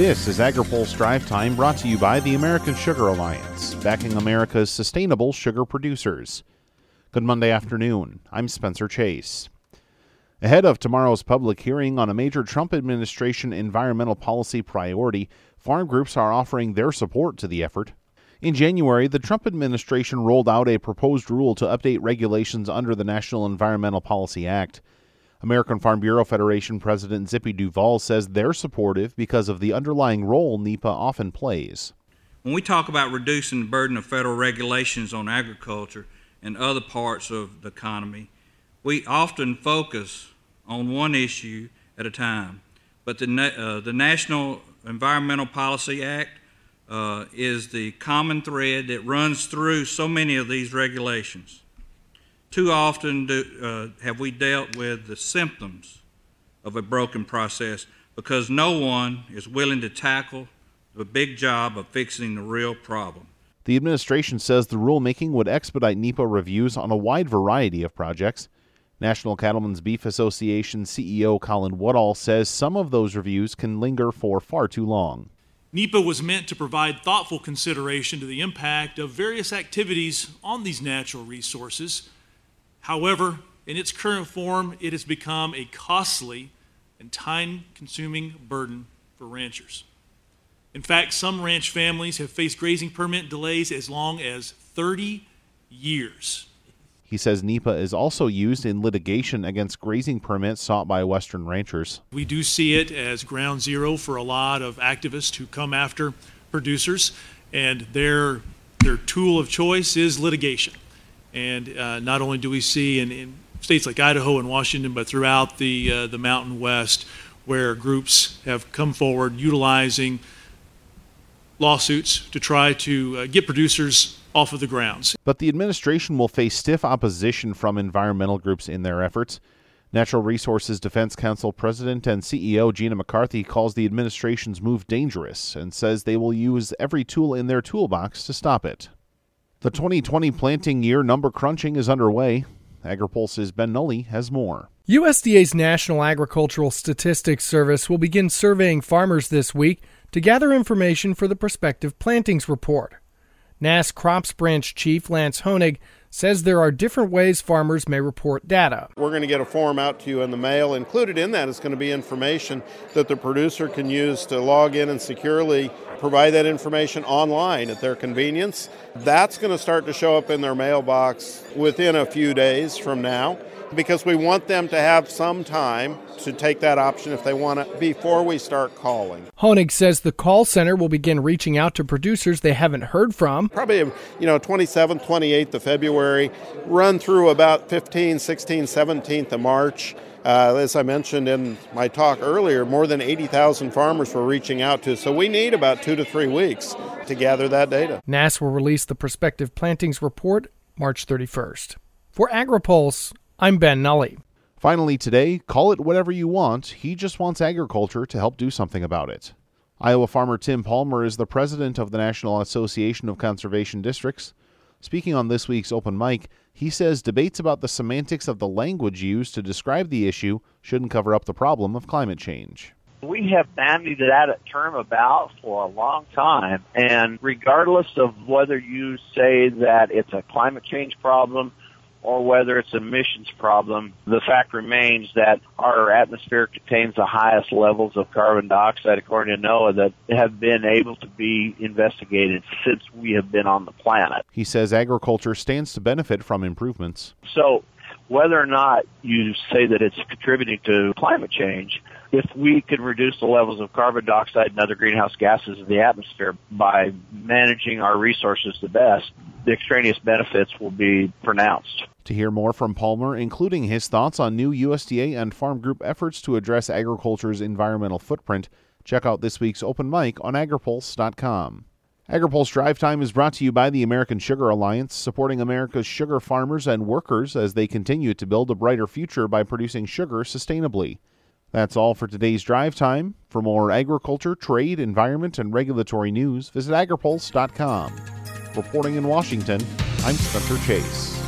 This is AgriPulse Drive Time brought to you by the American Sugar Alliance, backing America's sustainable sugar producers. Good Monday afternoon. I'm Spencer Chase. Ahead of tomorrow's public hearing on a major Trump administration environmental policy priority, farm groups are offering their support to the effort. In January, the Trump administration rolled out a proposed rule to update regulations under the National Environmental Policy Act. American Farm Bureau Federation President Zippy Duvall says they're supportive because of the underlying role NEPA often plays. When we talk about reducing the burden of federal regulations on agriculture and other parts of the economy, we often focus on one issue at a time. But the, uh, the National Environmental Policy Act uh, is the common thread that runs through so many of these regulations. Too often do, uh, have we dealt with the symptoms of a broken process because no one is willing to tackle the big job of fixing the real problem. The administration says the rulemaking would expedite NEPA reviews on a wide variety of projects. National Cattlemen's Beef Association CEO Colin Woodall says some of those reviews can linger for far too long. NEPA was meant to provide thoughtful consideration to the impact of various activities on these natural resources. However, in its current form, it has become a costly and time consuming burden for ranchers. In fact, some ranch families have faced grazing permit delays as long as 30 years. He says NEPA is also used in litigation against grazing permits sought by Western ranchers. We do see it as ground zero for a lot of activists who come after producers, and their, their tool of choice is litigation. And uh, not only do we see in, in, states like Idaho and Washington, but throughout the, uh, the Mountain West, where groups have come forward utilizing lawsuits to try to uh, get producers off of the grounds. But the administration will face stiff opposition from environmental groups in their efforts. Natural Resources Defense Council President and CEO Gina McCarthy calls the administration's move dangerous and says they will use every tool in their toolbox to stop it. The 2020 planting year number crunching is underway. AgriPulse's Ben Nuelle has more. USDA's National Agricultural Statistics Service will begin surveying farmers this week to gather information for the prospective plantings report. NASS Crops Branch Chief Lance Honig says there are different ways farmers may report data. We're going to get a form out to you in the mail. Included in that is going to be information that the producer can use to log in and securely provide that information online at their convenience. That's going to start to show up in their mailbox within a few days from now because we want them to have some time to take that option if they want it before we start calling. Honig says the call center will begin reaching out to producers they haven't heard from. Probably, you know, 27th, 28th of February, run through about 15, 16, 17th of March. Uh, as I mentioned in my talk earlier, more than 80,000 farmers were reaching out to, so we need about two to three weeks to gather that data. NASS will release the prospective plantings report March 31st. For AgriPulse, I'm Ben Nuelle. Finally, today, call it whatever you want. He just wants agriculture to help do something about it. Iowa farmer Tim Palmer is the president of the National Association of Conservation Districts. Speaking on this week's open mic, he says debates about the semantics of the language used to describe the issue shouldn't cover up the problem of climate change. We have bandied that term about for a long time, and regardless of whether you say that it's a climate change problem or whether it's emissions problem, the fact remains that our atmosphere contains the highest levels of carbon dioxide, according to NOAA, that have been able to be investigated since we have been on the planet. He says agriculture stands to benefit from improvements. So, whether or not you say that it's contributing to climate change, if we can reduce the levels of carbon dioxide and other greenhouse gases in the atmosphere by managing our resources the best, the extraneous benefits will be pronounced. To hear more from Palmer, including his thoughts on new USDA and farm group efforts to address agriculture's environmental footprint, check out this week's open mic on agripulse.com. AgriPulse Drive Time is brought to you by the American Sugar Alliance, supporting America's sugar farmers and workers as they continue to build a brighter future by producing sugar sustainably. That's all for today's Drive Time. For more agriculture, trade, environment, and regulatory news, visit agripulse.com. Reporting in Washington, I'm Spencer Chase.